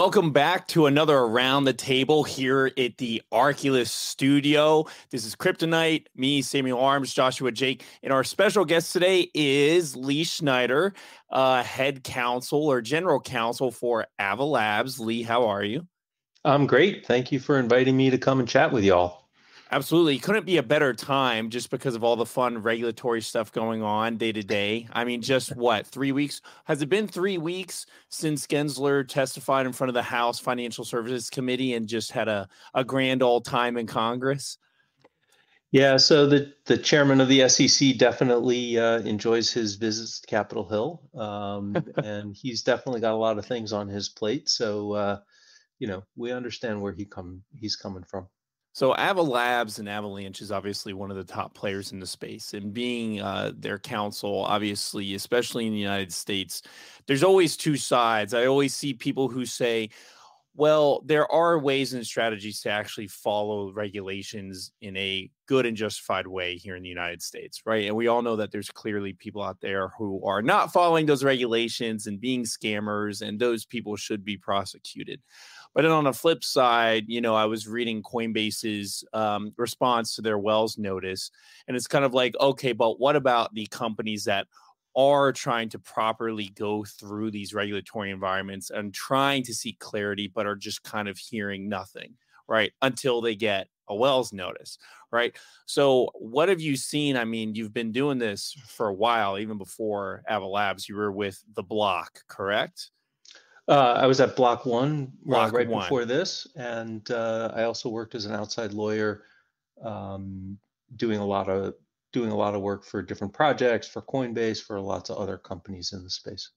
Welcome back to another Around the Table here at the Arculus studio. This is CryptoKnight, me, Samuel Arms, Joshua Jake, and our special guest today is Lee Schneider, uh, head counsel or general counsel for Ava Labs. Lee, how are you? I'm great. Thank you for inviting me to come and chat with y'all. Absolutely. Couldn't be a better time just because of all the fun regulatory stuff going on day to day. I mean, just what, three weeks? Has it been three weeks since Gensler testified in front of the House Financial Services Committee and just had a, a grand old time in Congress? Yeah, so the, the chairman of the SEC definitely uh, enjoys his visits to Capitol Hill. Um, and he's definitely got a lot of things on his plate. So, uh, you know, we understand where he come he's coming from. So Ava Labs and Avalanche is obviously one of the top players in the space, and being uh, their counsel, obviously, especially in the United States, there's always two sides. I always see people who say, "Well, there are ways and strategies to actually follow regulations in a good and justified way here in the United States, right?" And we all know that there's clearly people out there who are not following those regulations and being scammers, and those people should be prosecuted. But then on the flip side, you know, I was reading Coinbase's um, response to their Wells notice, and it's kind of like, okay, but what about the companies that are trying to properly go through these regulatory environments and trying to seek clarity, but are just kind of hearing nothing, right? Until they get a Wells notice, right? So, what have you seen? I mean, you've been doing this for a while, even before Ava Labs. You were with the Block, correct? Uh, I was at Block One uh, Block right One. before this, and uh, I also worked as an outside lawyer, um, doing a lot of doing a lot of work for different projects for Coinbase for lots of other companies in the space.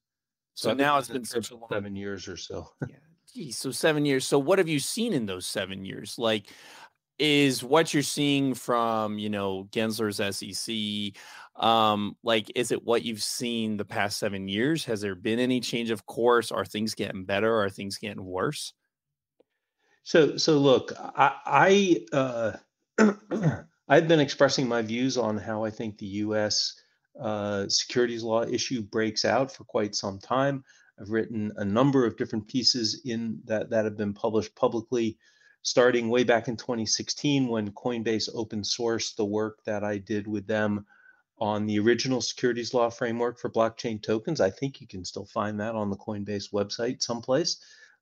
So, so now it's been such a long seven years or so. yeah, Geez, so seven years. So what have you seen in those seven years? Like, is what you're seeing from you know Gensler's SEC um like is it what you've seen the past seven years has there been any change of course are things getting better are things getting worse so so look i i uh i've been expressing my views on how i think the us uh, securities law issue breaks out for quite some time i've written a number of different pieces in that that have been published publicly starting way back in 2016 when coinbase open sourced the work that i did with them on the original securities law framework for blockchain tokens. I think you can still find that on the Coinbase website someplace.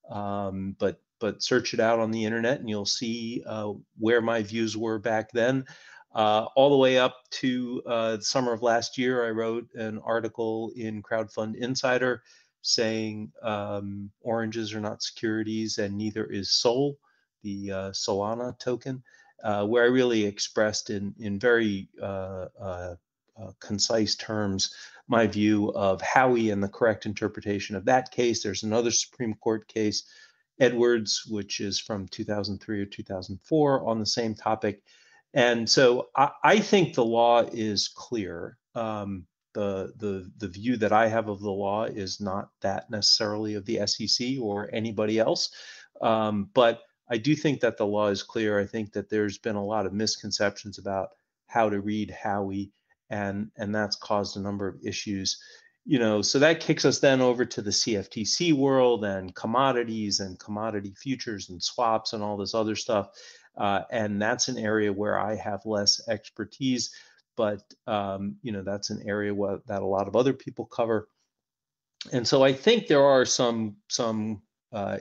Um, but but search it out on the internet and you'll see uh, where my views were back then. Uh, all the way up to uh, the summer of last year, I wrote an article in Crowdfund Insider saying um, oranges are not securities and neither is Sol, the uh, Solana token, uh, where I really expressed in in very uh, concise terms my view of Howey and the correct interpretation of that case. There's another Supreme Court case, Edwards, which is from 2003 or 2004 on the same topic. And so I, I think the law is clear. Um, the, the, the view that I have of the law is not that necessarily of the SEC or anybody else. Um, but I do think that the law is clear. I think that there's been a lot of misconceptions about how to read Howey and and that's caused a number of issues you know so that kicks us then over to the cftc world and commodities and commodity futures and swaps and all this other stuff uh, and that's an area where i have less expertise but um, you know that's an area where, that a lot of other people cover. And so i think there are some some uh,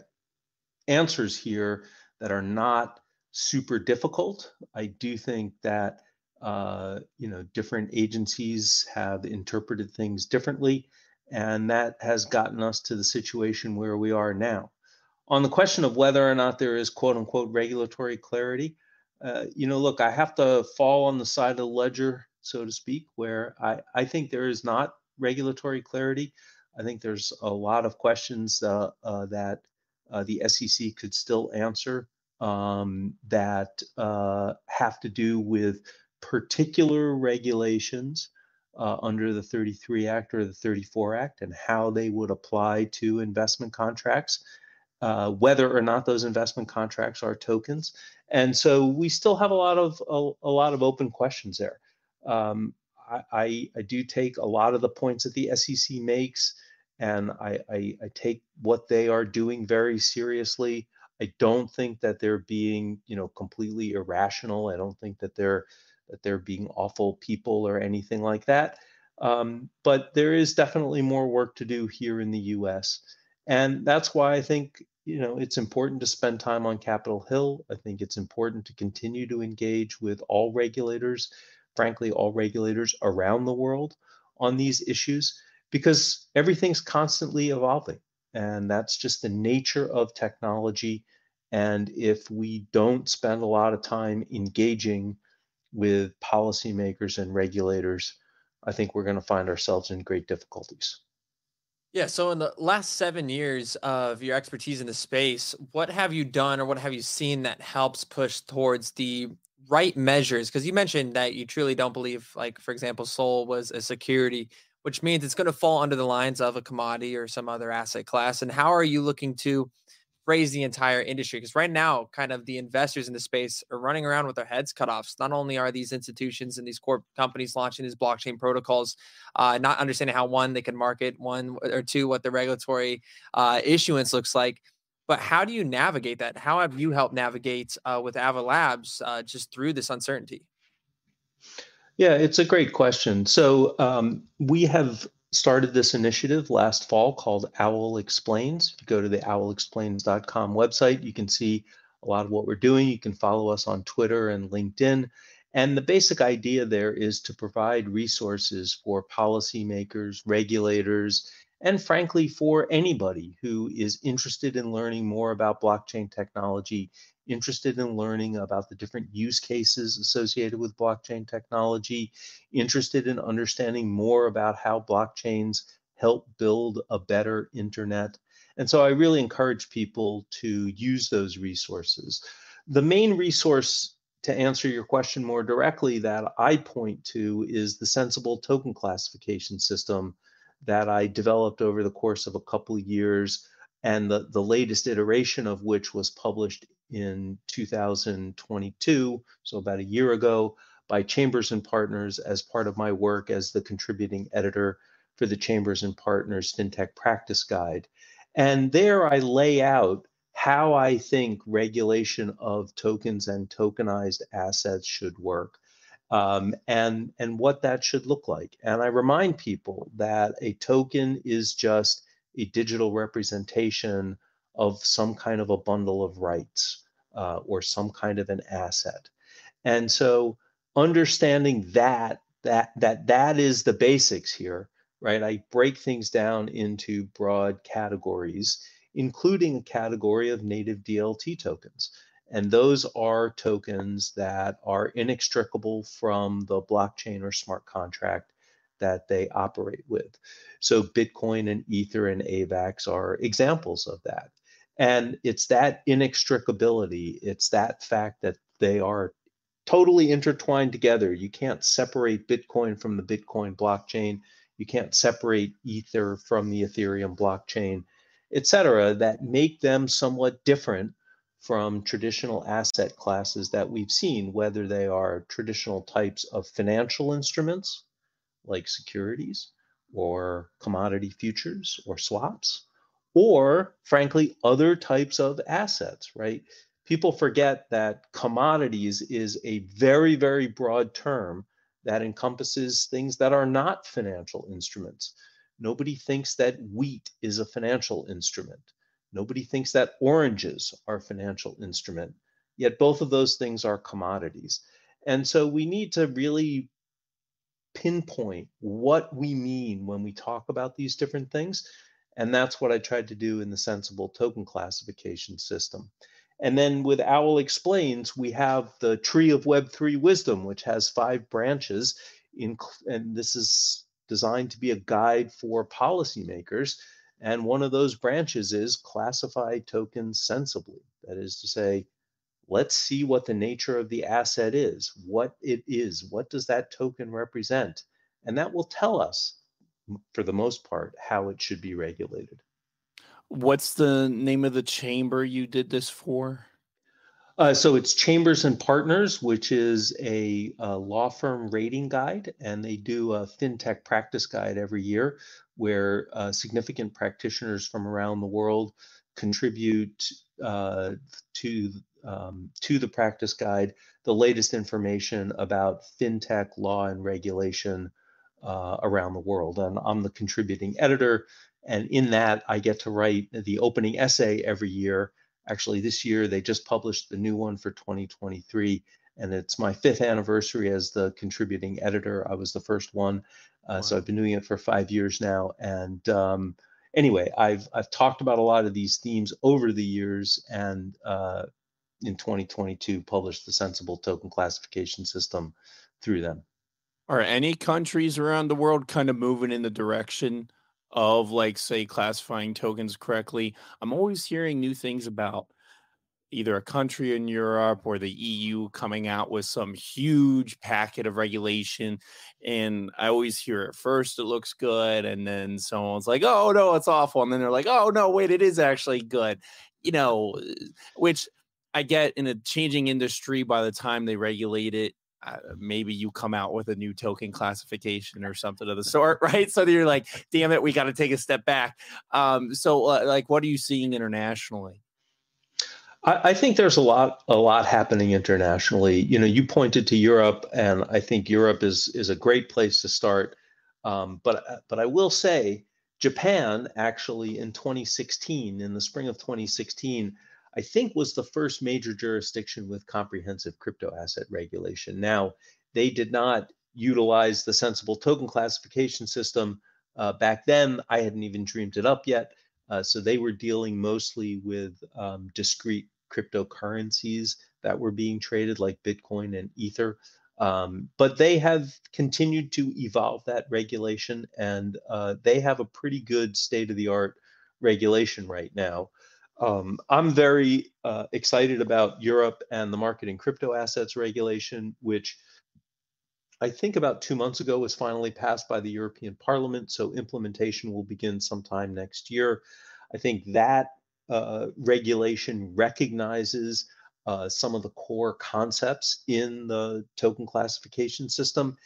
answers here that are not super difficult. I do think that uh, you know, different agencies have interpreted things differently, and that has gotten us to the situation where we are now. On the question of whether or not there is quote unquote regulatory clarity, uh, you know, look, I have to fall on the side of the ledger, so to speak, where I, I think there is not regulatory clarity. I think there's a lot of questions uh, uh, that uh, the SEC could still answer um, that uh, have to do with particular regulations uh, under the 33 Act or the 34 Act and how they would apply to investment contracts, uh, whether or not those investment contracts are tokens. And so we still have a lot of a, a lot of open questions there. Um, I, I, I, do take a lot of the points that the SEC makes and I, I, I take what they are doing very seriously. I don't think that they're being, you know, completely irrational. I don't think that they're that they're being awful people or anything like that. Um, but there is definitely more work to do here in the U.S. And that's why I think you know it's important to spend time on Capitol Hill. I think it's important to continue to engage with all regulators, frankly, all regulators around the world on these issues because everything's constantly evolving. And that's just the nature of technology. And if we don't spend a lot of time engaging with policymakers and regulators, I think we're going to find ourselves in great difficulties. Yeah. So, in the last seven years of your expertise in the space, what have you done or what have you seen that helps push towards the right measures? Because you mentioned that you truly don't believe, like, for example, Sol was a security, which means it's going to fall under the lines of a commodity or some other asset class. And how are you looking to raise the entire industry because right now kind of the investors in the space are running around with their heads cut off. Not only are these institutions and these core companies launching these blockchain protocols uh, not understanding how one they can market one or two what the regulatory uh, issuance looks like but how do you navigate that? How have you helped navigate uh, with ava labs uh, just through this uncertainty? Yeah it's a great question. So um, we have started this initiative last fall called Owl Explains. If you go to the owlexplains.com website, you can see a lot of what we're doing. You can follow us on Twitter and LinkedIn. And the basic idea there is to provide resources for policymakers, regulators, and frankly, for anybody who is interested in learning more about blockchain technology, interested in learning about the different use cases associated with blockchain technology, interested in understanding more about how blockchains help build a better internet. And so I really encourage people to use those resources. The main resource to answer your question more directly that I point to is the sensible token classification system that I developed over the course of a couple of years and the, the latest iteration of which was published in 2022, so about a year ago, by Chambers and Partners as part of my work as the contributing editor for the Chambers and Partners FinTech Practice Guide. And there I lay out how I think regulation of tokens and tokenized assets should work. Um, and and what that should look like. And I remind people that a token is just a digital representation of some kind of a bundle of rights uh, or some kind of an asset. And so understanding that that that that is the basics here, right? I break things down into broad categories, including a category of native DLT tokens. And those are tokens that are inextricable from the blockchain or smart contract that they operate with. So Bitcoin and Ether and AVAX are examples of that. And it's that inextricability, it's that fact that they are totally intertwined together. You can't separate Bitcoin from the Bitcoin blockchain. You can't separate Ether from the Ethereum blockchain, et cetera, that make them somewhat different from traditional asset classes that we've seen, whether they are traditional types of financial instruments like securities or commodity futures or swaps, or frankly, other types of assets, right? People forget that commodities is a very, very broad term that encompasses things that are not financial instruments. Nobody thinks that wheat is a financial instrument. Nobody thinks that oranges are financial instrument. Yet both of those things are commodities. And so we need to really pinpoint what we mean when we talk about these different things and that's what I tried to do in the sensible token classification system. And then with Owl Explains, we have the tree of Web3 wisdom, which has five branches. In, and this is designed to be a guide for policymakers. And one of those branches is classify tokens sensibly. That is to say, let's see what the nature of the asset is, what it is, what does that token represent? And that will tell us for the most part, how it should be regulated. What's the name of the chamber you did this for? Uh, so it's Chambers and Partners, which is a, a, law firm rating guide, and they do a fintech practice guide every year, where uh, significant practitioners from around the world contribute uh, to um, to the practice guide the latest information about fintech law and regulation uh, around the world. And I'm the contributing editor, and in that I get to write the opening essay every year Actually, this year they just published the new one for 2023, and it's my fifth anniversary as the contributing editor. I was the first one, uh, wow. so I've been doing it for five years now. And um, anyway, I've I've talked about a lot of these themes over the years, and uh, in 2022 published the Sensible Token Classification System through them. Are any countries around the world kind of moving in the direction of like say classifying tokens correctly. I'm always hearing new things about either a country in Europe or the EU coming out with some huge packet of regulation. And I always hear at first it looks good, and then someone's like, oh no, it's awful. And then they're like, oh no, wait, it is actually good. You know, which I get in a changing industry by the time they regulate it, uh, maybe you come out with a new token classification or something of the sort, right? So you're like, damn it, we got to take a step back. Um, so, uh, like, what are you seeing internationally? I, I, think there's a lot, a lot happening internationally. You know, you pointed to Europe, and I think Europe is is a great place to start. Um, but uh, but I will say, Japan actually in 2016, in the spring of 2016 I think was the first major jurisdiction with comprehensive crypto asset regulation. Now, they did not utilize the sensible token classification system uh, back then. I hadn't even dreamed it up yet. Uh, so they were dealing mostly with um, discrete cryptocurrencies that were being traded, like Bitcoin and Ether. Um, but they have continued to evolve that regulation, and uh, they have a pretty good state of the art regulation right now. Um, I'm very uh, excited about Europe and the market in crypto assets regulation, which I think about two months ago was finally passed by the European Parliament. So implementation will begin sometime next year. I think that uh, regulation recognizes uh, some of the core concepts in the token classification system.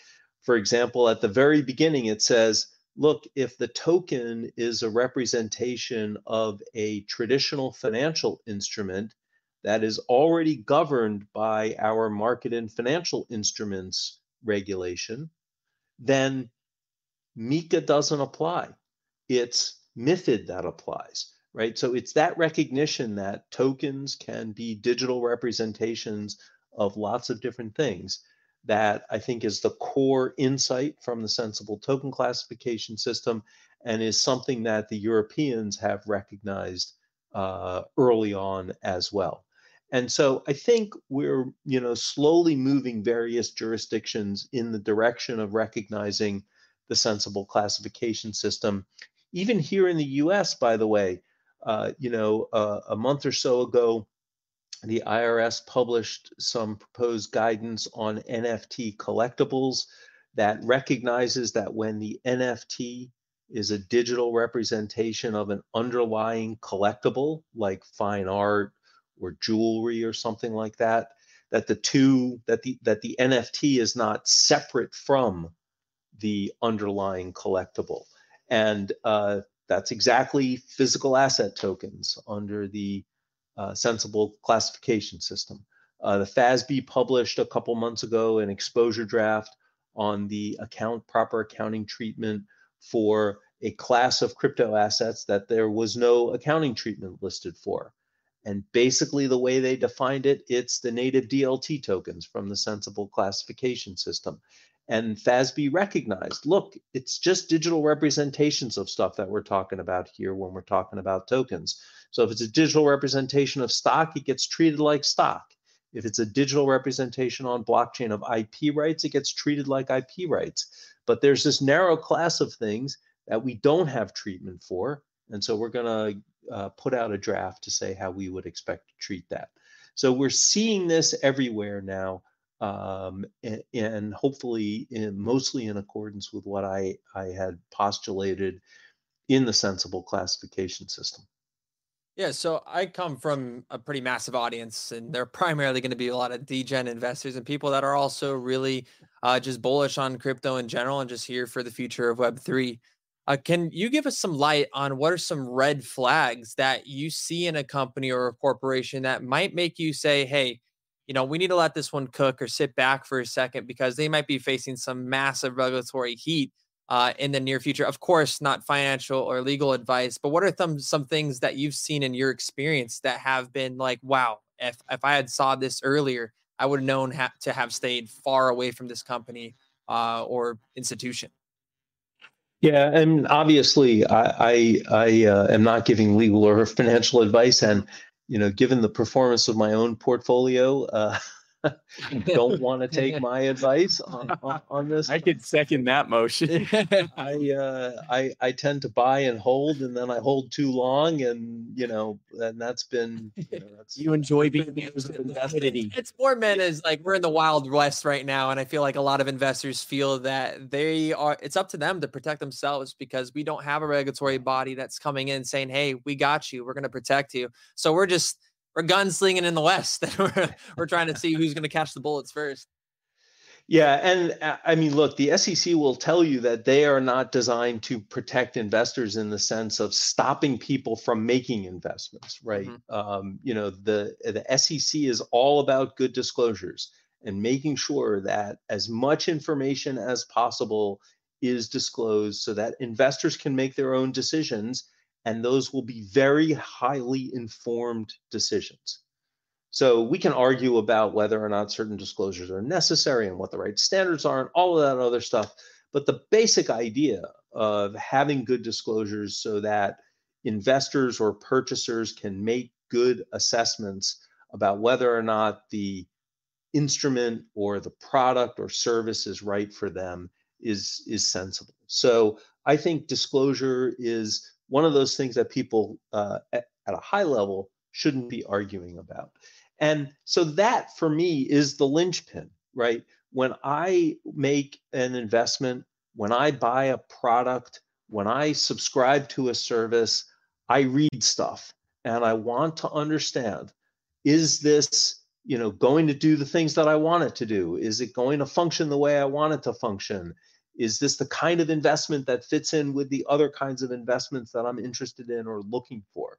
For example, at the very beginning, it says look, if the token is a representation of a traditional financial instrument that is already governed by our market and financial instruments regulation, then MiCA doesn't apply. It's MIFID that applies, right? So it's that recognition that tokens can be digital representations of lots of different things that I think is the core insight from the sensible token classification system and is something that the Europeans have recognized uh, early on as well. And so I think we're, you know, slowly moving various jurisdictions in the direction of recognizing the sensible classification system. Even here in the U.S., by the way, uh, you know, uh, a month or so ago, the IRS published some proposed guidance on NFT collectibles that recognizes that when the NFT is a digital representation of an underlying collectible like fine art or jewelry or something like that that the two that the that the NFT is not separate from the underlying collectible. And uh, that's exactly physical asset tokens under the uh, sensible classification system. Uh, the FASB published a couple months ago an exposure draft on the account proper accounting treatment for a class of crypto assets that there was no accounting treatment listed for. And basically, the way they defined it, it's the native DLT tokens from the sensible classification system. And FASB recognized look, it's just digital representations of stuff that we're talking about here when we're talking about tokens. So if it's a digital representation of stock, it gets treated like stock. If it's a digital representation on blockchain of IP rights, it gets treated like IP rights. But there's this narrow class of things that we don't have treatment for. And so we're going to uh, put out a draft to say how we would expect to treat that. So we're seeing this everywhere now um, and, and, hopefully in, mostly in accordance with what I, I had postulated in the sensible classification system. Yeah, so I come from a pretty massive audience, and they're primarily going to be a lot of degen investors and people that are also really uh, just bullish on crypto in general and just here for the future of Web3. Uh, can you give us some light on what are some red flags that you see in a company or a corporation that might make you say, hey, you know, we need to let this one cook or sit back for a second because they might be facing some massive regulatory heat uh, in the near future. Of course, not financial or legal advice, but what are some some things that you've seen in your experience that have been like, wow, if if I had saw this earlier, I would have known ha- to have stayed far away from this company uh, or institution. Yeah, and obviously, I I, I uh, am not giving legal or financial advice, and you know, given the performance of my own portfolio, uh, don't want to take my advice on, on, on, this. I could second that motion. I, uh, I I tend to buy and hold, and then I hold too long, and you know, and that's been you, know, that's, you enjoy being invested. It's more men as like we're in the wild west right now, and I feel like a lot of investors feel that they are. It's up to them to protect themselves because we don't have a regulatory body that's coming in saying, "Hey, we got you. We're going to protect you." So we're just we're gunslinging in the West. we're, we're trying to see who's going to catch the bullets first. Yeah, and uh, I mean, look, the SEC will tell you that they are not designed to protect investors in the sense of stopping people from making investments, right? Mm-hmm. Um, you know, the the SEC is all about good disclosures and making sure that as much information as possible is disclosed so that investors can make their own decisions and those will be very highly informed decisions. So we can argue about whether or not certain disclosures are necessary and what the right standards are and all of that other stuff. But the basic idea of having good disclosures so that investors or purchasers can make good assessments about whether or not the instrument or the product or service is right for them is is sensible. So I think disclosure is one of those things that people uh, at, at a high level shouldn't be arguing about. And so that for me is the linchpin, right? When I make an investment, when I buy a product, when I subscribe to a service, I read stuff and I want to understand is this you know going to do the things that I want it to do? Is it going to function the way I want it to function? Is this the kind of investment that fits in with the other kinds of investments that I'm interested in or looking for?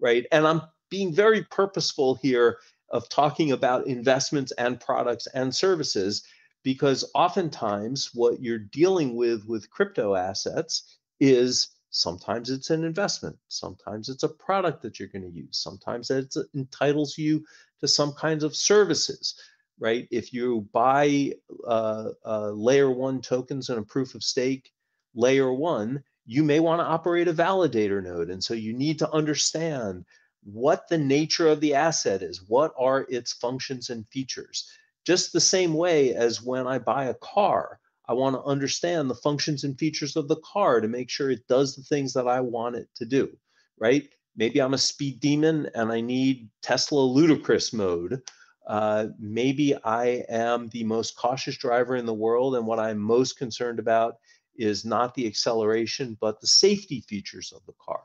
Right. And I'm being very purposeful here of talking about investments and products and services because oftentimes what you're dealing with with crypto assets is sometimes it's an investment sometimes it's a product that you're going to use sometimes it uh, entitles you to some kinds of services right? If you buy uh, uh, layer one tokens and a proof of stake, layer one, you may want to operate a validator node. And so you need to understand what the nature of the asset is, what are its functions and features. Just the same way as when I buy a car, I want to understand the functions and features of the car to make sure it does the things that I want it to do, right? Maybe I'm a speed demon and I need Tesla ludicrous mode uh, maybe I am the most cautious driver in the world, and what I'm most concerned about is not the acceleration, but the safety features of the car.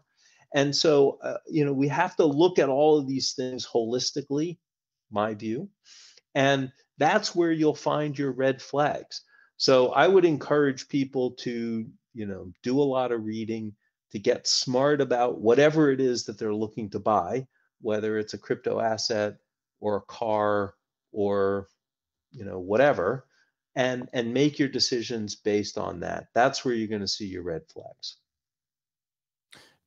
And so, uh, you know, we have to look at all of these things holistically, my view. And that's where you'll find your red flags. So I would encourage people to, you know, do a lot of reading, to get smart about whatever it is that they're looking to buy, whether it's a crypto asset, or a car or you know whatever and and make your decisions based on that. That's where you're going to see your red flags.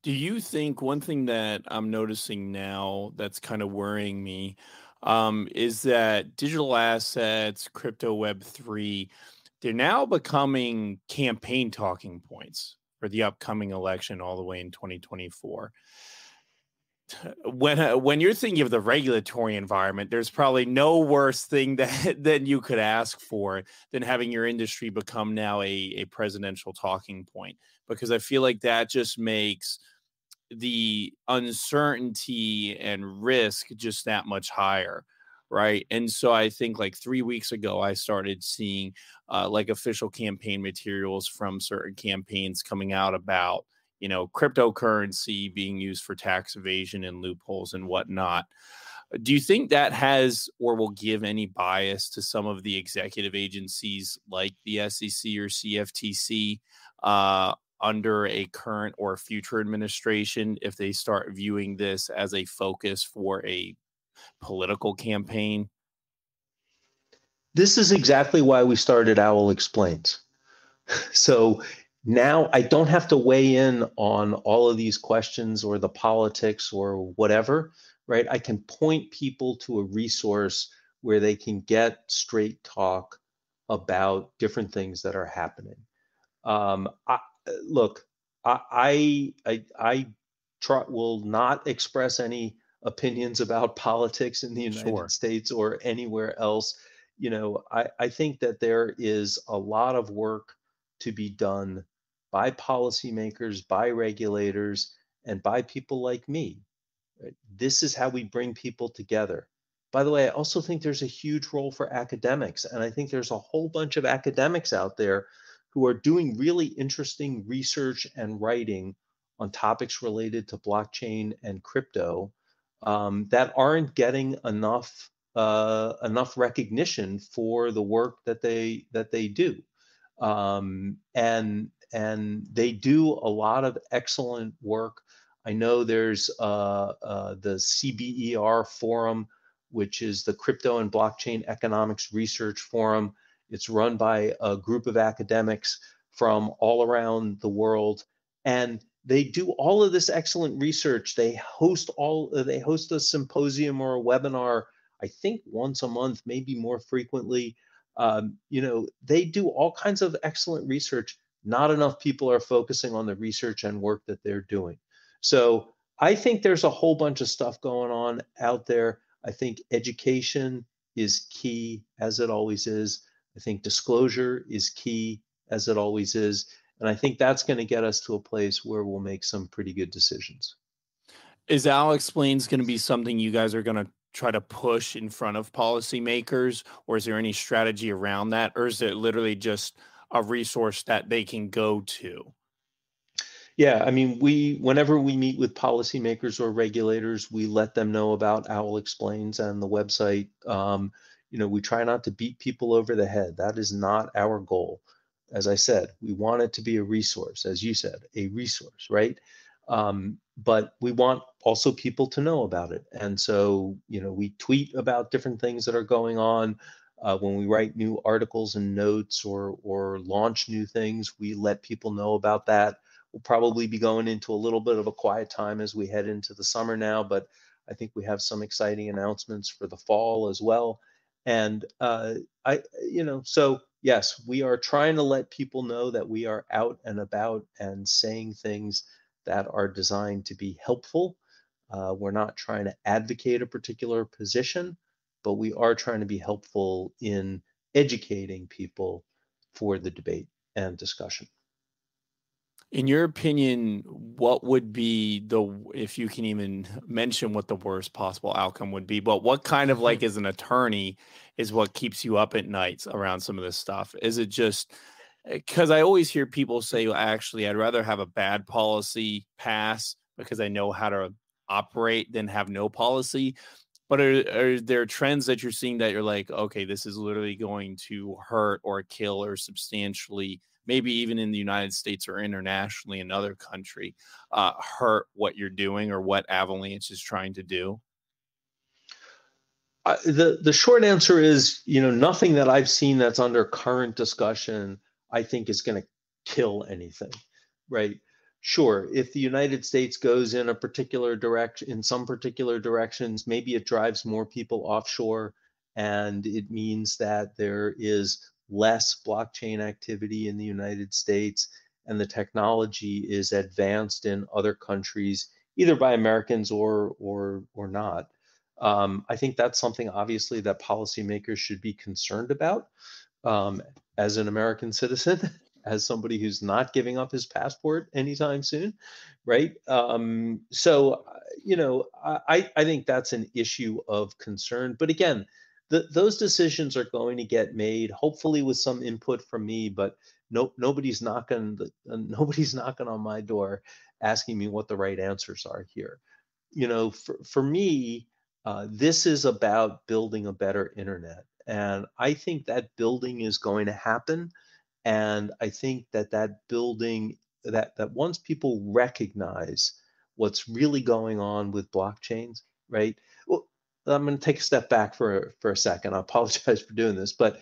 Do you think one thing that i'm noticing now that's kind of worrying me um, is that digital assets crypto web 3 they're now becoming campaign talking points for the upcoming election all the way in 2024 when uh, when you're thinking of the regulatory environment, there's probably no worse thing that than you could ask for than having your industry become now a a presidential talking point because I feel like that just makes the uncertainty and risk just that much higher right? And so i think like three weeks ago i started seeing uh, like official campaign materials from certain campaigns coming out about you know, cryptocurrency being used for tax evasion and loopholes and whatnot. Do you think that has or will give any bias to some of the executive agencies like the SEC or CFTC uh, under a current or future administration if they start viewing this as a focus for a political campaign? This is exactly why we started Owl Explains. So now I don't have to weigh in on all of these questions or the politics or whatever, right? I can point people to a resource where they can get straight talk about different things that are happening. Um, I, look, I I I try, will not express any opinions about politics in the United sure. States or anywhere else. You know, I, I think that there is a lot of work to be done by policymakers, by regulators, and by people like me. This is how we bring people together. By the way, I also think there's a huge role for academics. And I think there's a whole bunch of academics out there who are doing really interesting research and writing on topics related to blockchain and crypto um, that aren't getting enough uh, enough recognition for the work that they that they do, um, and and they do a lot of excellent work. I know there's uh, uh, the CBER forum, which is the Crypto and Blockchain Economics Research Forum it's run by a group of academics from all around the world. And they do all of this excellent research. They host all they host a symposium or a webinar, I think once a month, maybe more frequently. Um, you know, they do all kinds of excellent research. Not enough people are focusing on the research and work that they're doing. So I think there's a whole bunch of stuff going on out there. I think education is key, as it always is. I think disclosure is key, as it always is. And I think that's going to get us to a place where we'll make some pretty good decisions. Is Owl Explains going to be something you guys are going to try to push in front of policymakers, or is there any strategy around that, or is it literally just a resource that they can go to? Yeah, I mean, we whenever we meet with policymakers or regulators, we let them know about Owl Explains and the website. Um, you know, we try not to beat people over the head. That is not our goal. As I said, we want it to be a resource, as you said, a resource, right? Um, but we want also people to know about it. And so, you know, we tweet about different things that are going on. Uh, when we write new articles and notes or or launch new things, we let people know about that. We'll probably be going into a little bit of a quiet time as we head into the summer now, but I think we have some exciting announcements for the fall as well. And uh, I, you know, so yes, we are trying to let people know that we are out and about and saying things that are designed to be helpful. Uh, we're not trying to advocate a particular position, but we are trying to be helpful in educating people for the debate and discussion in your opinion, what would be the if you can even mention what the worst possible outcome would be? But what kind of like as an attorney is what keeps you up at nights around some of this stuff? Is it just because eh, I always hear people say, well, actually, I'd rather have a bad policy pass because I know how to operate than have no policy. But are, are there trends that you're seeing that you're like, okay, this is literally going to hurt or kill or substantially maybe even in the United States or internationally, another country, uh, hurt what you're doing or what Avalanche is trying to do? Uh, the the short answer is, you know, nothing that I've seen that's under current discussion, I think, is going to kill anything, right? Sure, if the United States goes in a particular direction, in some particular directions, maybe it drives more people offshore, and it means that there is less blockchain activity in the United States, and the technology is advanced in other countries, either by Americans or or or not. Um, I think that's something obviously that policymakers should be concerned about. Um, as an American citizen, as somebody who's not giving up his passport anytime soon, right? Um, so, you know, I, I think that's an issue of concern. But again, the, those decisions are going to get made, hopefully with some input from me, but no nobody's knocking the, uh, nobody's knocking on my door asking me what the right answers are here you know for, for me uh, this is about building a better internet and i think that building is going to happen and i think that that building that that once people recognize what's really going on with blockchains right? Well i'm going to take a step back for for a second. I apologize for doing this but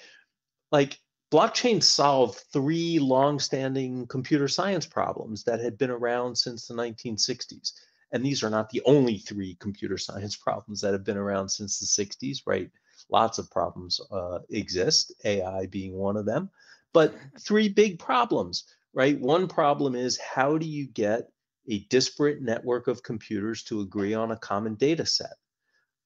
like blockchain solved three long-standing computer science problems that had been around since the 1960s and these are not the only three computer science problems that have been around since the 60s right? Lots of problems uh, exist ai being one of them but three big problems right one problem is how do you get a disparate network of computers to agree on a common data set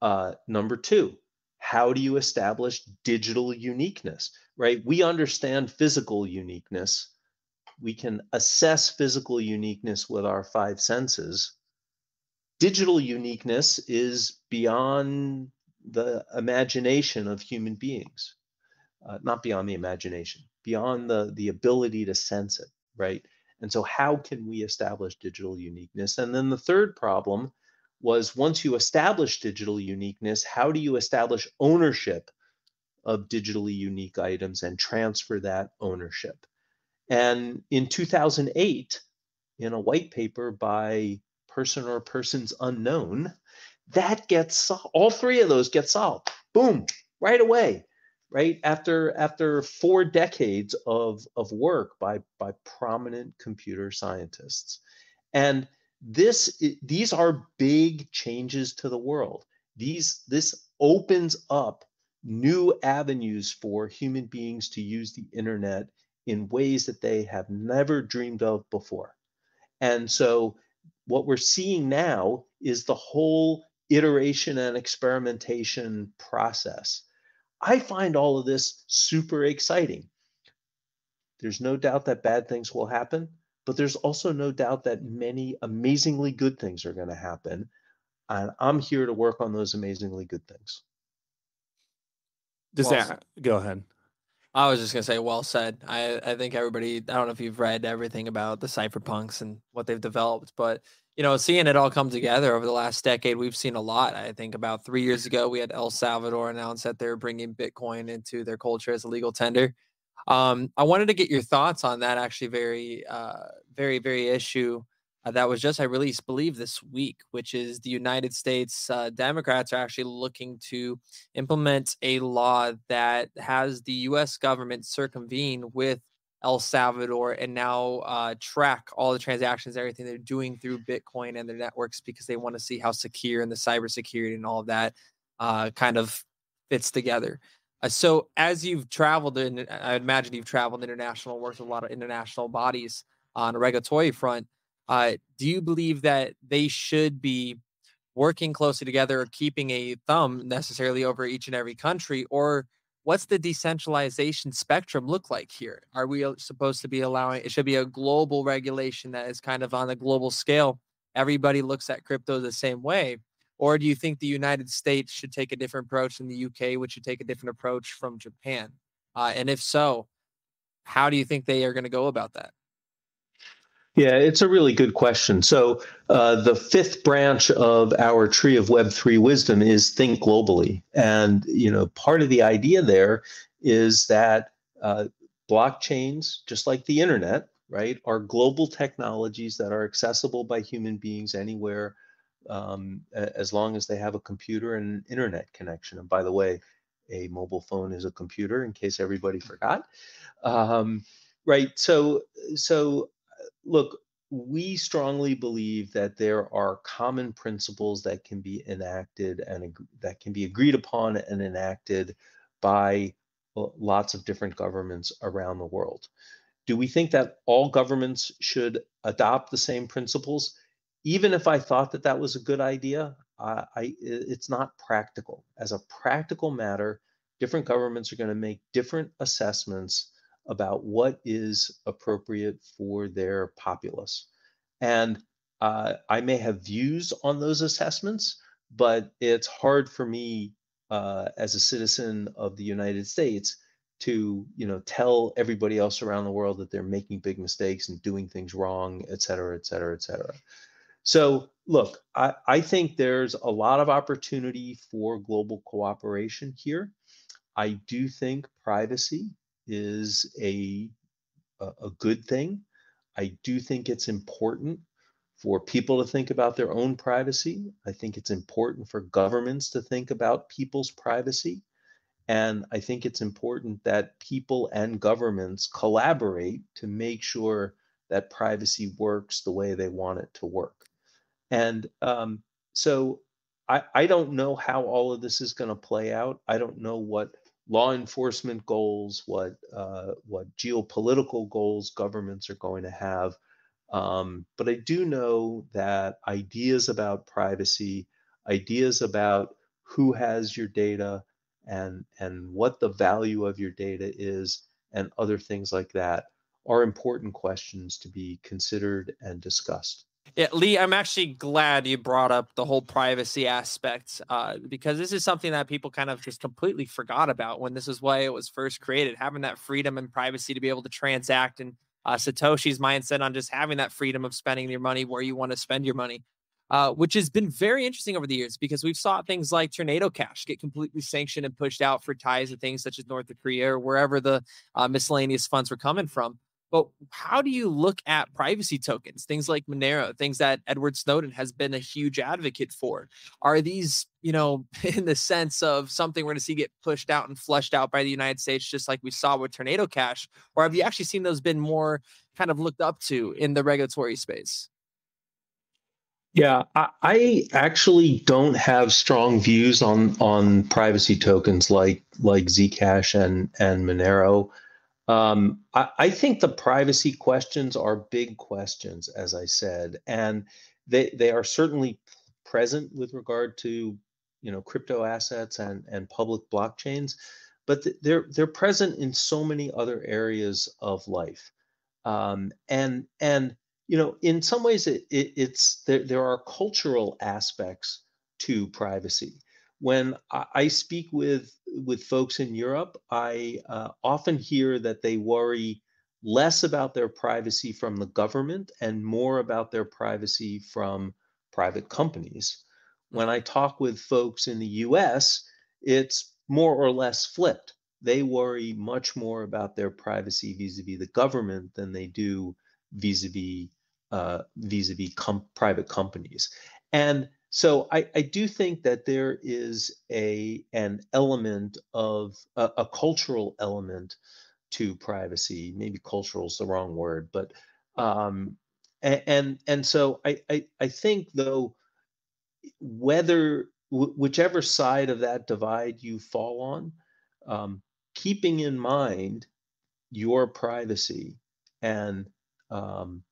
uh, number two how do you establish digital uniqueness right? We understand physical uniqueness. We can assess physical uniqueness with our five senses. Digital uniqueness is beyond the imagination of human beings, uh, not beyond the imagination, beyond the, the ability to sense it, right? And so, how can we establish digital uniqueness? And then the third problem was once you establish digital uniqueness, how do you establish ownership of digitally unique items and transfer that ownership. And in 2008, in a white paper by person or persons unknown, that gets all three of those get solved. Boom, right away, right after after four decades of of work by by prominent computer scientists, and this these are big changes to the world. These this opens up new avenues for human beings to use the internet in ways that they have never dreamed of before. And so, what we're seeing now is the whole iteration and experimentation process. I find all of this super exciting. There's no doubt that bad things will happen, but there's also no doubt that many amazingly good things are going to happen. And I'm here to work on those amazingly good things. Does well, that go ahead? I was just gonna say, well said. I I think everybody. I don't know if you've read everything about the cypherpunks and what they've developed, but you know, seeing it all come together over the last decade, we've seen a lot. I think about three years ago, we had El Salvador announce that they're bringing Bitcoin into their culture as a legal tender. Um, I wanted to get your thoughts on that. Actually, very, uh, very, very issue uh, that was just I released, believe this week, which is the United States uh, Democrats are actually looking to implement a law that has the U.S. government circumvene with El Salvador and now uh, track all the transactions, everything they're doing through Bitcoin and their networks because they want to see how secure and the cybersecurity and all of that uh, kind of fits together. Uh, so, as you've traveled, and I imagine you've traveled international, worked with a lot of international bodies on a regulatory front uh, do you believe that they should be working closely together or keeping a thumb necessarily over each and every country? Or what's the decentralization spectrum look like here? Are we supposed to be allowing it should be a global regulation that is kind of on a global scale? Everybody looks at crypto the same way. Or do you think the United States should take a different approach than the UK, which should take a different approach from Japan? Uh, and if so, how do you think they are going to go about that? Yeah, it's a really good question. So, uh, the fifth branch of our tree of Web3 wisdom is think globally. And, you know, part of the idea there is that uh, blockchains, just like the internet, right, are global technologies that are accessible by human beings anywhere um, as long as they have a computer and an internet connection. And by the way, a mobile phone is a computer, in case everybody forgot. Um, right. So, so look, we strongly believe that there are common principles that can be enacted and that can be agreed upon and enacted by lots of different governments around the world. Do we think that all governments should adopt the same principles? Even if I thought that that was a good idea, uh, I, it's not practical. As a practical matter, different governments are going to make different assessments about what is appropriate for their populace. And uh, I may have views on those assessments, but it's hard for me uh, as a citizen of the United States to you know tell everybody else around the world that they're making big mistakes and doing things wrong et cetera et cetera et cetera so look i, I think there's a lot of opportunity for global cooperation here i do think privacy is a a, good thing i do think it's important for people to think about their own privacy i think it's important for governments to think about people's privacy and I think it's important that people and governments collaborate to make sure that privacy works the way they want it to work. And um, so I, I don't know how all of this is going to play out. I don't know what law enforcement goals, what uh, what geopolitical goals governments are going to have. Um, but I do know that ideas about privacy, ideas about who has your data, and and what the value of your data is and other things like that are important questions to be considered and discussed. Yeah, Lee, I'm actually glad you brought up the whole privacy aspect uh, because this is something that people kind of just completely forgot about when this is why it was first created. Having that freedom and privacy to be able to transact and uh, Satoshi's mindset on just having that freedom of spending your money where you want to spend your money uh, which has been very interesting over the years because we've saw things like Tornado Cash get completely sanctioned and pushed out for ties to things such as North Korea or wherever the uh, miscellaneous funds were coming from. But how do you look at privacy tokens, things like Monero, things that Edward Snowden has been a huge advocate for? Are these, you know, in the sense of something we're going to see get pushed out and flushed out by the United States, just like we saw with Tornado Cash? Or have you actually seen those been more kind of looked up to in the regulatory space? Yeah, I, I, actually don't have strong views on on privacy tokens like like Zcash and and Monero. Um, I, I, think the privacy questions are big questions, as I said, and they they are certainly present with regard to you know crypto assets and and public blockchains, but they're they're present in so many other areas of life, um, and and you know, in some ways, it, it, it's there. There are cultural aspects to privacy. When I, speak with with folks in Europe, I uh, often hear that they worry less about their privacy from the government and more about their privacy from private companies. When I talk with folks in the US, it's more or less flipped. They worry much more about their privacy vis a vis the government than they do vis a vis uh, vis-a-vis com- private companies. And so I, I, do think that there is a an element of a, a, cultural element to privacy. Maybe cultural is the wrong word, but um, and, and and so I, I I think though whether whichever side of that divide you fall on, um, keeping in mind your privacy and um,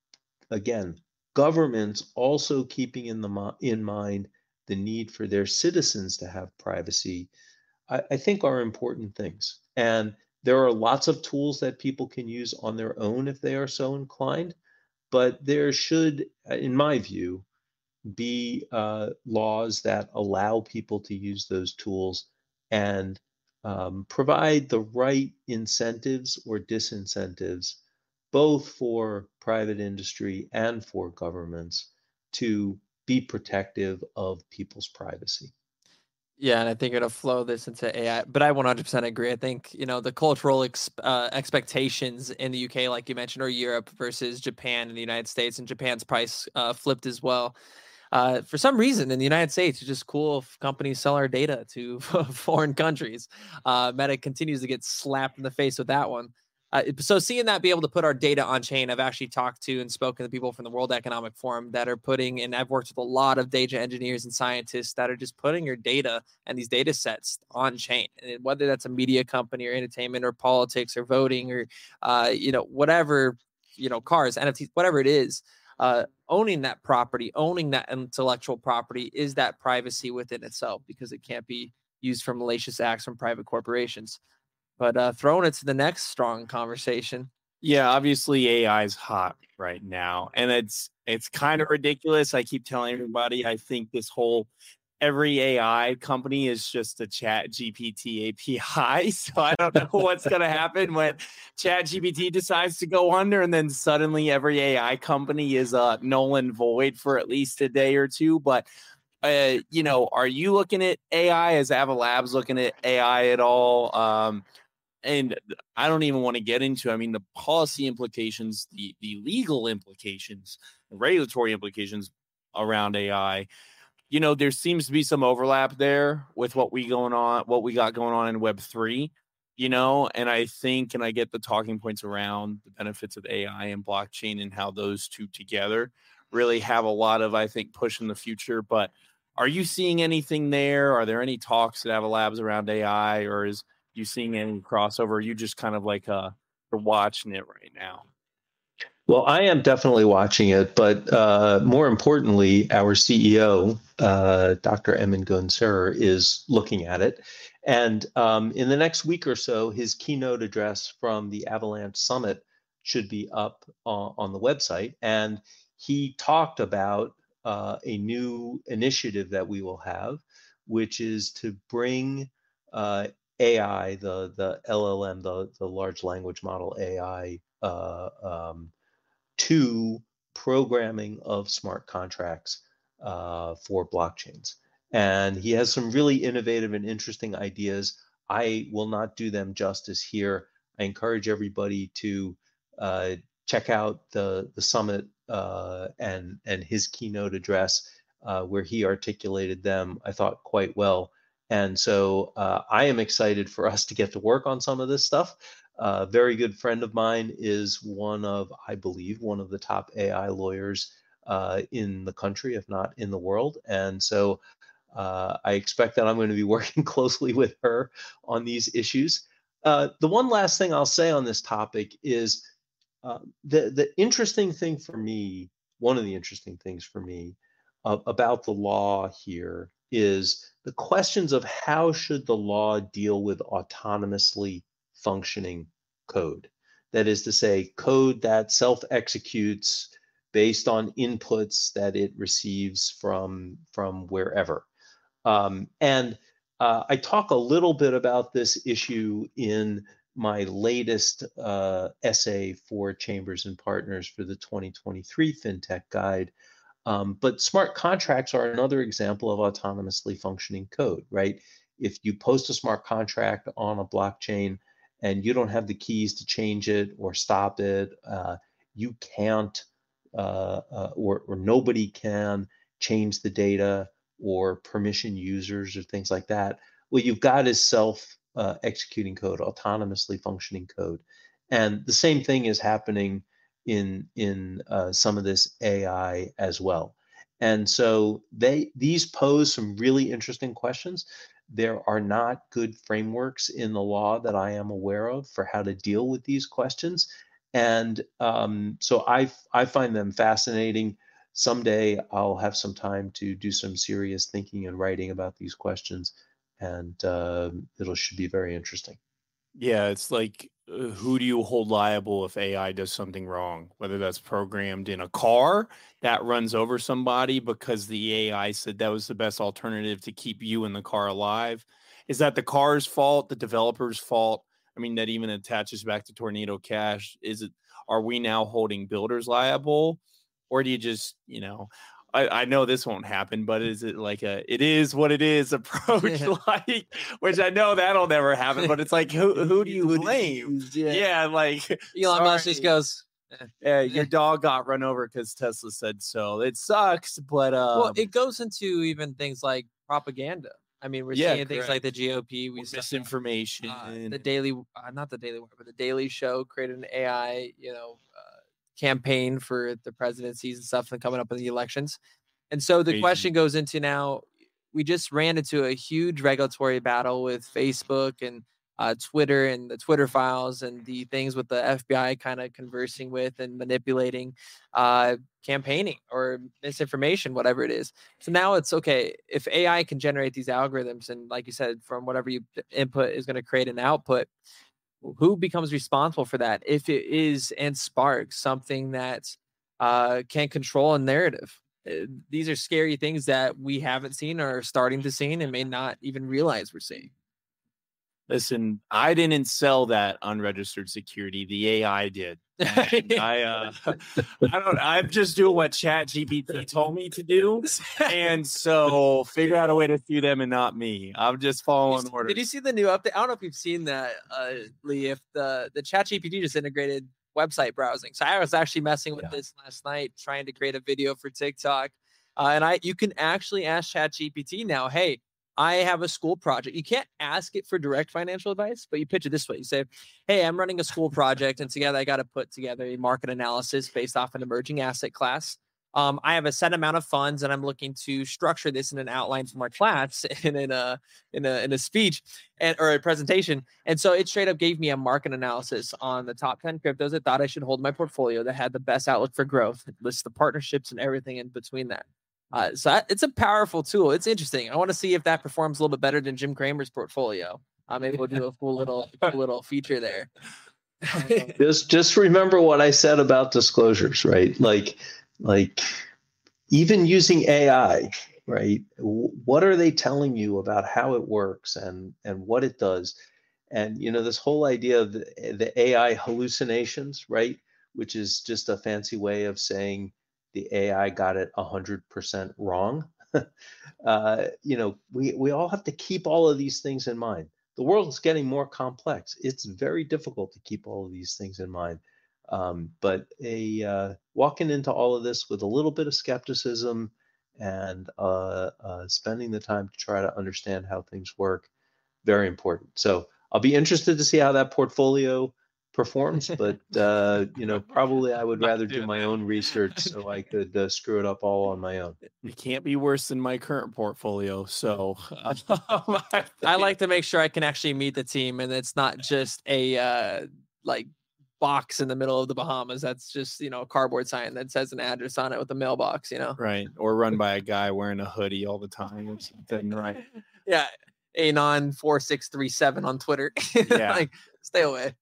again, governments also keeping in the in mind the need for their citizens to have privacy, I, I think are important things. And there are lots of tools that people can use on their own if they are so inclined, but there should, in my view, be uh, laws that allow people to use those tools and um, provide the right incentives or disincentives both for private industry and for governments to be protective of people's privacy. Yeah, and I think it'll flow this into AI. But I 100% agree. I think you know the cultural ex- uh, expectations in the UK, like you mentioned, or Europe versus Japan and the United States, and Japan's price uh, flipped as well. Uh, for some reason, in the United States, it's just cool if companies sell our data to foreign countries. Uh, Meta continues to get slapped in the face with that one. Uh, so seeing that be able to put our data on chain, I've actually talked to and spoken to people from the World Economic Forum that are putting, and I've worked with a lot of data engineers and scientists that are just putting your data and these data sets on chain, and whether that's a media company or entertainment or politics or voting or, uh, you know, whatever, you know, cars, NFTs, whatever it is. Uh, owning that property, owning that intellectual property is that privacy within itself because it can't be used for malicious acts from private corporations. But uh, throwing it to the next strong conversation. Yeah, obviously AI is hot right now, and it's it's kind of ridiculous. I keep telling everybody I think this whole every AI company is just a chat GPT API. So I don't know what's going to happen when chat GPT decides to go under and then suddenly every AI company is uh, null and void for at least a day or two. But, uh, you know, are you looking at AI? Is Ava Labs looking at AI at all? Um, and I don't even want to get into, I mean, the policy implications, the, the legal implications, regulatory implications around AI you know, there seems to be some overlap there with what we going on, what we got going on in Web three, you know, and I think, and I get the talking points around the benefits of AI and blockchain and how those two together really have a lot of, I think, push in the future. But are you seeing anything there? Are there any talks at Ava Labs around AI, or is you seeing any crossover? You just kind of like uh, are watching it right now? Well, I am definitely watching it, but uh, more importantly, our CEO, uh, Dr. Emin Gün Sirer, is looking at it. And um, in the next week or so, his keynote address from the Avalanche Summit should be up uh, on the website. And he talked about uh, a new initiative that we will have, which is to bring uh, AI, the the LLM, the the large language model AI. Uh, um, to programming of smart contracts uh, for blockchains. And he has some really innovative and interesting ideas. I will not do them justice here. I encourage everybody to uh, check out the the summit uh, and and his keynote address, uh, where he articulated them. I thought quite well. And so uh, I am excited for us to get to work on some of this stuff. A very good friend of mine is one of, I believe, one of the top AI lawyers uh, in the country, if not in the world. And so uh, I expect that I'm going to be working closely with her on these issues. Uh, the one last thing I'll say on this topic is uh, the the interesting thing for me. One of the interesting things for me about the law here is the questions of how should the law deal with autonomously functioning code. That is to say, code that self executes based on inputs that it receives from, from wherever. Um, and uh, I talk a little bit about this issue in my latest uh, essay for Chambers and Partners for the 2023 FinTech Guide. Um, but smart contracts are another example of autonomously functioning code, right? If you post a smart contract on a blockchain, and you don't have the keys to change it or stop it, uh, you can't, uh, uh, or, or nobody can change the data or permission users or things like that. What you've got is self uh, executing code, autonomously functioning code. And the same thing is happening in in uh, some of this AI as well. And so they these pose some really interesting questions. There are not good frameworks in the law that I am aware of for how to deal with these questions. And um, so I, I find them fascinating. Someday I'll have some time to do some serious thinking and writing about these questions, and uh, it should be very interesting. Yeah, it's like Uh, who do you hold liable if AI does something wrong? Whether that's programmed in a car that runs over somebody because the AI said that was the best alternative to keep you in the car alive. Is that the car's fault, the developer's fault? I mean, that even attaches back to Tornado Cash. Is it, are we now holding builders liable? Or do you just, you know, I, I, know this won't happen, but is it like a it is what it is approach yeah. like which I know that'll never happen, but it's like who who do you blame? Yeah. yeah, like Elon Musk just goes eh, yeah, your dog got run over because Tesla said so. It sucks, but uh well, it goes into even things like propaganda. I mean, we're yeah, seeing correct. things like the GOP, we misinformation, uh, the Daily, uh, not the Daily, War, but the Daily Show created an AI, you know, campaign for the presidencies and stuff and coming up in the elections. And so the question goes into now we just ran into a huge regulatory battle with Facebook and uh, Twitter and the Twitter files and the things with the FBI kind of conversing with and manipulating uh, campaigning or misinformation, whatever it is. So now it's okay if AI can generate these algorithms and, like you said, from whatever you input is going to create an output who becomes responsible for that if it is and sparks something that uh, can control a narrative uh, these are scary things that we haven't seen or are starting to see and may not even realize we're seeing. Listen, I didn't sell that unregistered security. The AI did. I uh I don't I'm just doing what Chat GPT told me to do. And so figure out a way to sue them and not me. I'm just following orders. Did you see the new update? I don't know if you've seen that, uh Lee, if the the Chat GPT just integrated website browsing. So I was actually messing with yeah. this last night, trying to create a video for TikTok. Uh, and I you can actually ask Chat GPT now, hey, I have a school project. You can't ask it for direct financial advice, but you pitch it this way. You say, Hey, I'm running a school project, and together I got to put together a market analysis based off an emerging asset class. Um, I have a set amount of funds, and I'm looking to structure this in an outline for my class and in a in a in a speech and or a presentation. And so it straight up gave me a market analysis on the top 10 cryptos that thought I should hold my portfolio that had the best outlook for growth. It lists the partnerships and everything in between that. Uh, so that, it's a powerful tool. It's interesting. I want to see if that performs a little bit better than Jim Cramer's portfolio. Uh, maybe we'll do a cool little little feature there. just just remember what I said about disclosures, right? Like like even using AI, right? What are they telling you about how it works and and what it does? And you know this whole idea of the, the AI hallucinations, right? Which is just a fancy way of saying the AI got it 100% wrong. uh, you know, we, we all have to keep all of these things in mind. The world is getting more complex. It's very difficult to keep all of these things in mind. Um, but a uh, walking into all of this with a little bit of skepticism and uh, uh, spending the time to try to understand how things work, very important. So I'll be interested to see how that portfolio performs, but uh, you know, probably I would rather do my own research so I could uh, screw it up all on my own. It can't be worse than my current portfolio. So I like to make sure I can actually meet the team, and it's not just a uh, like box in the middle of the Bahamas. That's just you know a cardboard sign that says an address on it with a mailbox. You know, right? Or run by a guy wearing a hoodie all the time or something, right? yeah, anon four six three seven on Twitter. Yeah, like stay away.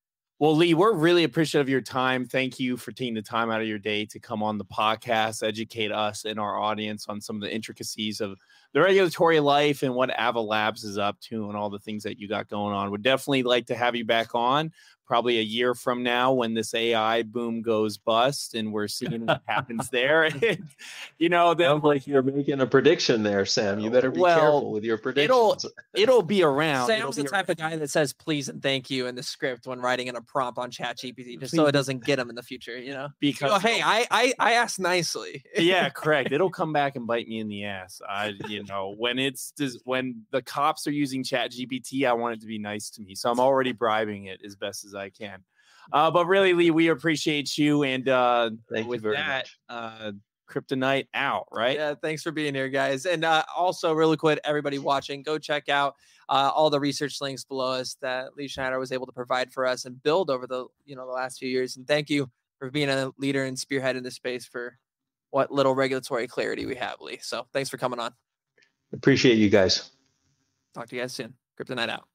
Well, Lee, we're really appreciative of your time. Thank you for taking the time out of your day to come on the podcast, educate us and our audience on some of the intricacies of the regulatory life and what Ava Labs is up to and all the things that you got going on. Would definitely like to have you back on probably a year from now when this AI boom goes bust and we're seeing what happens there. you know, then Sounds like you're making a prediction there, Sam. You better be well, careful with your predictions. It'll it'll be around. Sam's it'll the type around. of guy that says please and thank you in the script when writing in a prompt on Chat GPT, just please. so it doesn't get him in the future. You know, because you know, hey, I I I asked nicely. yeah, correct. It'll come back and bite me in the ass. I you know when it's when the cops are using Chat GPT, I want it to be nice to me, so I'm already bribing it as best as I can. Uh, but really, Lee, we appreciate you. And uh, Thank with that, much. Uh, CryptoKnight out, right? Yeah, thanks for being here, guys. And uh, also, really quick, everybody watching, go check out uh, all the research links below us that Lee Schneider was able to provide for us and build over the you know the last few years. And thank you for being a leader and spearhead in this space for what little regulatory clarity we have, Lee. So thanks for coming on. Appreciate you guys. Talk to you guys soon. CryptoKnight out.